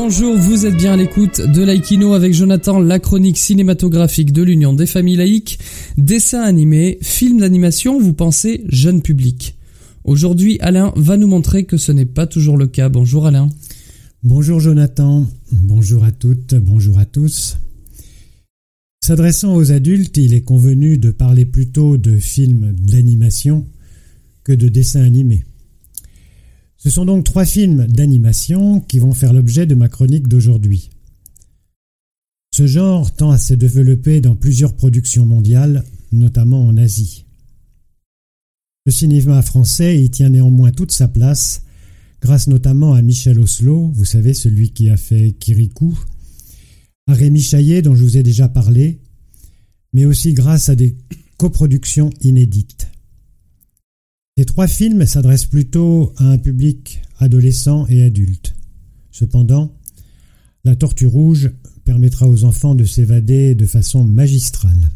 bonjour, vous êtes bien à l'écoute de l'Aikino avec Jonathan, la chronique cinématographique de l'Union des familles laïques, dessin animé, film d'animation, vous pensez jeune public. Aujourd'hui, Alain va nous montrer que ce n'est pas toujours le cas. Bonjour Alain. Bonjour Jonathan, bonjour à toutes, bonjour à tous. S'adressant aux adultes, il est convenu de parler plutôt de films d'animation que de dessins animés. Ce sont donc trois films d'animation qui vont faire l'objet de ma chronique d'aujourd'hui. Ce genre tend à se développer dans plusieurs productions mondiales, notamment en Asie. Le cinéma français y tient néanmoins toute sa place, grâce notamment à Michel Oslo, vous savez, celui qui a fait Kirikou, à Rémi Chaillet, dont je vous ai déjà parlé, mais aussi grâce à des coproductions inédites. Ces trois films s'adressent plutôt à un public adolescent et adulte. Cependant, La Tortue Rouge permettra aux enfants de s'évader de façon magistrale.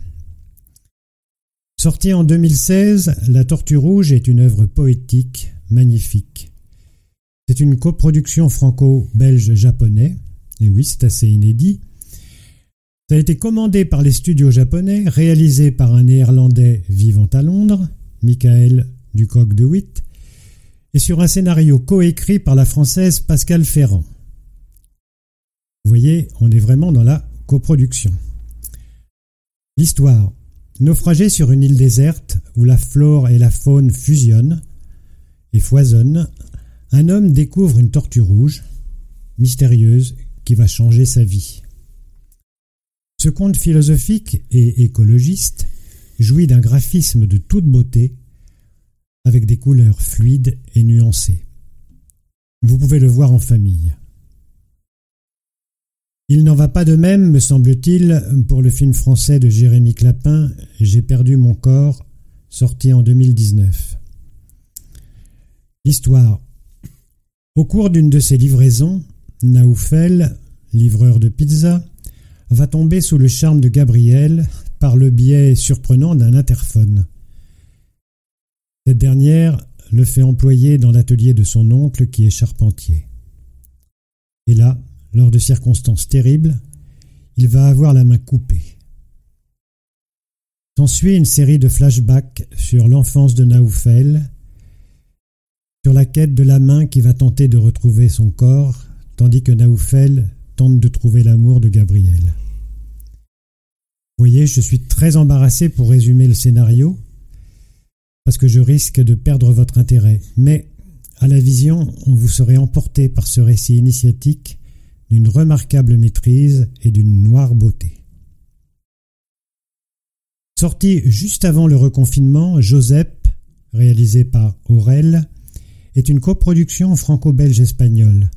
Sorti en 2016, La Tortue Rouge est une œuvre poétique, magnifique. C'est une coproduction franco-belge-japonais, et oui, c'est assez inédit. Ça a été commandé par les studios japonais, réalisé par un néerlandais vivant à Londres, Michael du coq de Witt, et sur un scénario coécrit par la française Pascal Ferrand. Vous voyez, on est vraiment dans la coproduction. L'histoire. Naufragé sur une île déserte où la flore et la faune fusionnent et foisonnent, un homme découvre une tortue rouge, mystérieuse, qui va changer sa vie. Ce conte philosophique et écologiste jouit d'un graphisme de toute beauté avec des couleurs fluides et nuancées. Vous pouvez le voir en famille. Il n'en va pas de même, me semble-t-il, pour le film français de Jérémy Clapin, J'ai perdu mon corps, sorti en 2019. L'histoire. Au cours d'une de ses livraisons, Naoufel, livreur de pizza, va tomber sous le charme de Gabriel par le biais surprenant d'un interphone. Cette dernière le fait employer dans l'atelier de son oncle qui est charpentier. Et là, lors de circonstances terribles, il va avoir la main coupée. S'ensuit une série de flashbacks sur l'enfance de Naoufel, sur la quête de la main qui va tenter de retrouver son corps, tandis que Naoufel tente de trouver l'amour de Gabriel. Vous voyez, je suis très embarrassé pour résumer le scénario, parce que je risque de perdre votre intérêt. Mais à la vision, on vous serez emporté par ce récit initiatique d'une remarquable maîtrise et d'une noire beauté. Sorti juste avant le reconfinement, Joseph, réalisé par Aurel, est une coproduction franco-belge-espagnole.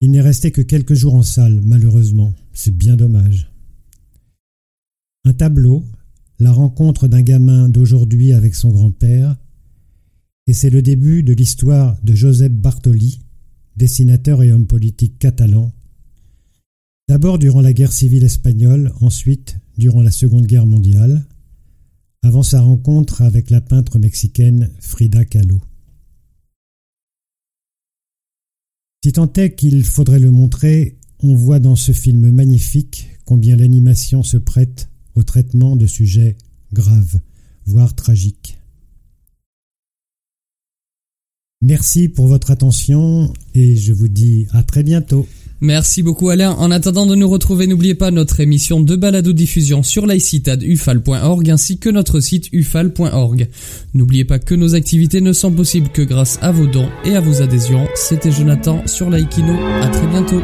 Il n'est resté que quelques jours en salle, malheureusement. C'est bien dommage. Un tableau, la rencontre d'un gamin d'aujourd'hui avec son grand-père, et c'est le début de l'histoire de Joseph Bartoli, dessinateur et homme politique catalan, d'abord durant la guerre civile espagnole, ensuite durant la Seconde Guerre mondiale, avant sa rencontre avec la peintre mexicaine Frida Kahlo. Si tant est qu'il faudrait le montrer, on voit dans ce film magnifique combien l'animation se prête au traitement de sujets graves, voire tragiques. Merci pour votre attention et je vous dis à très bientôt. Merci beaucoup Alain. En attendant de nous retrouver, n'oubliez pas notre émission de balado diffusion sur laïcitadufal.org ainsi que notre site ufal.org. N'oubliez pas que nos activités ne sont possibles que grâce à vos dons et à vos adhésions. C'était Jonathan sur Laïkino. À très bientôt.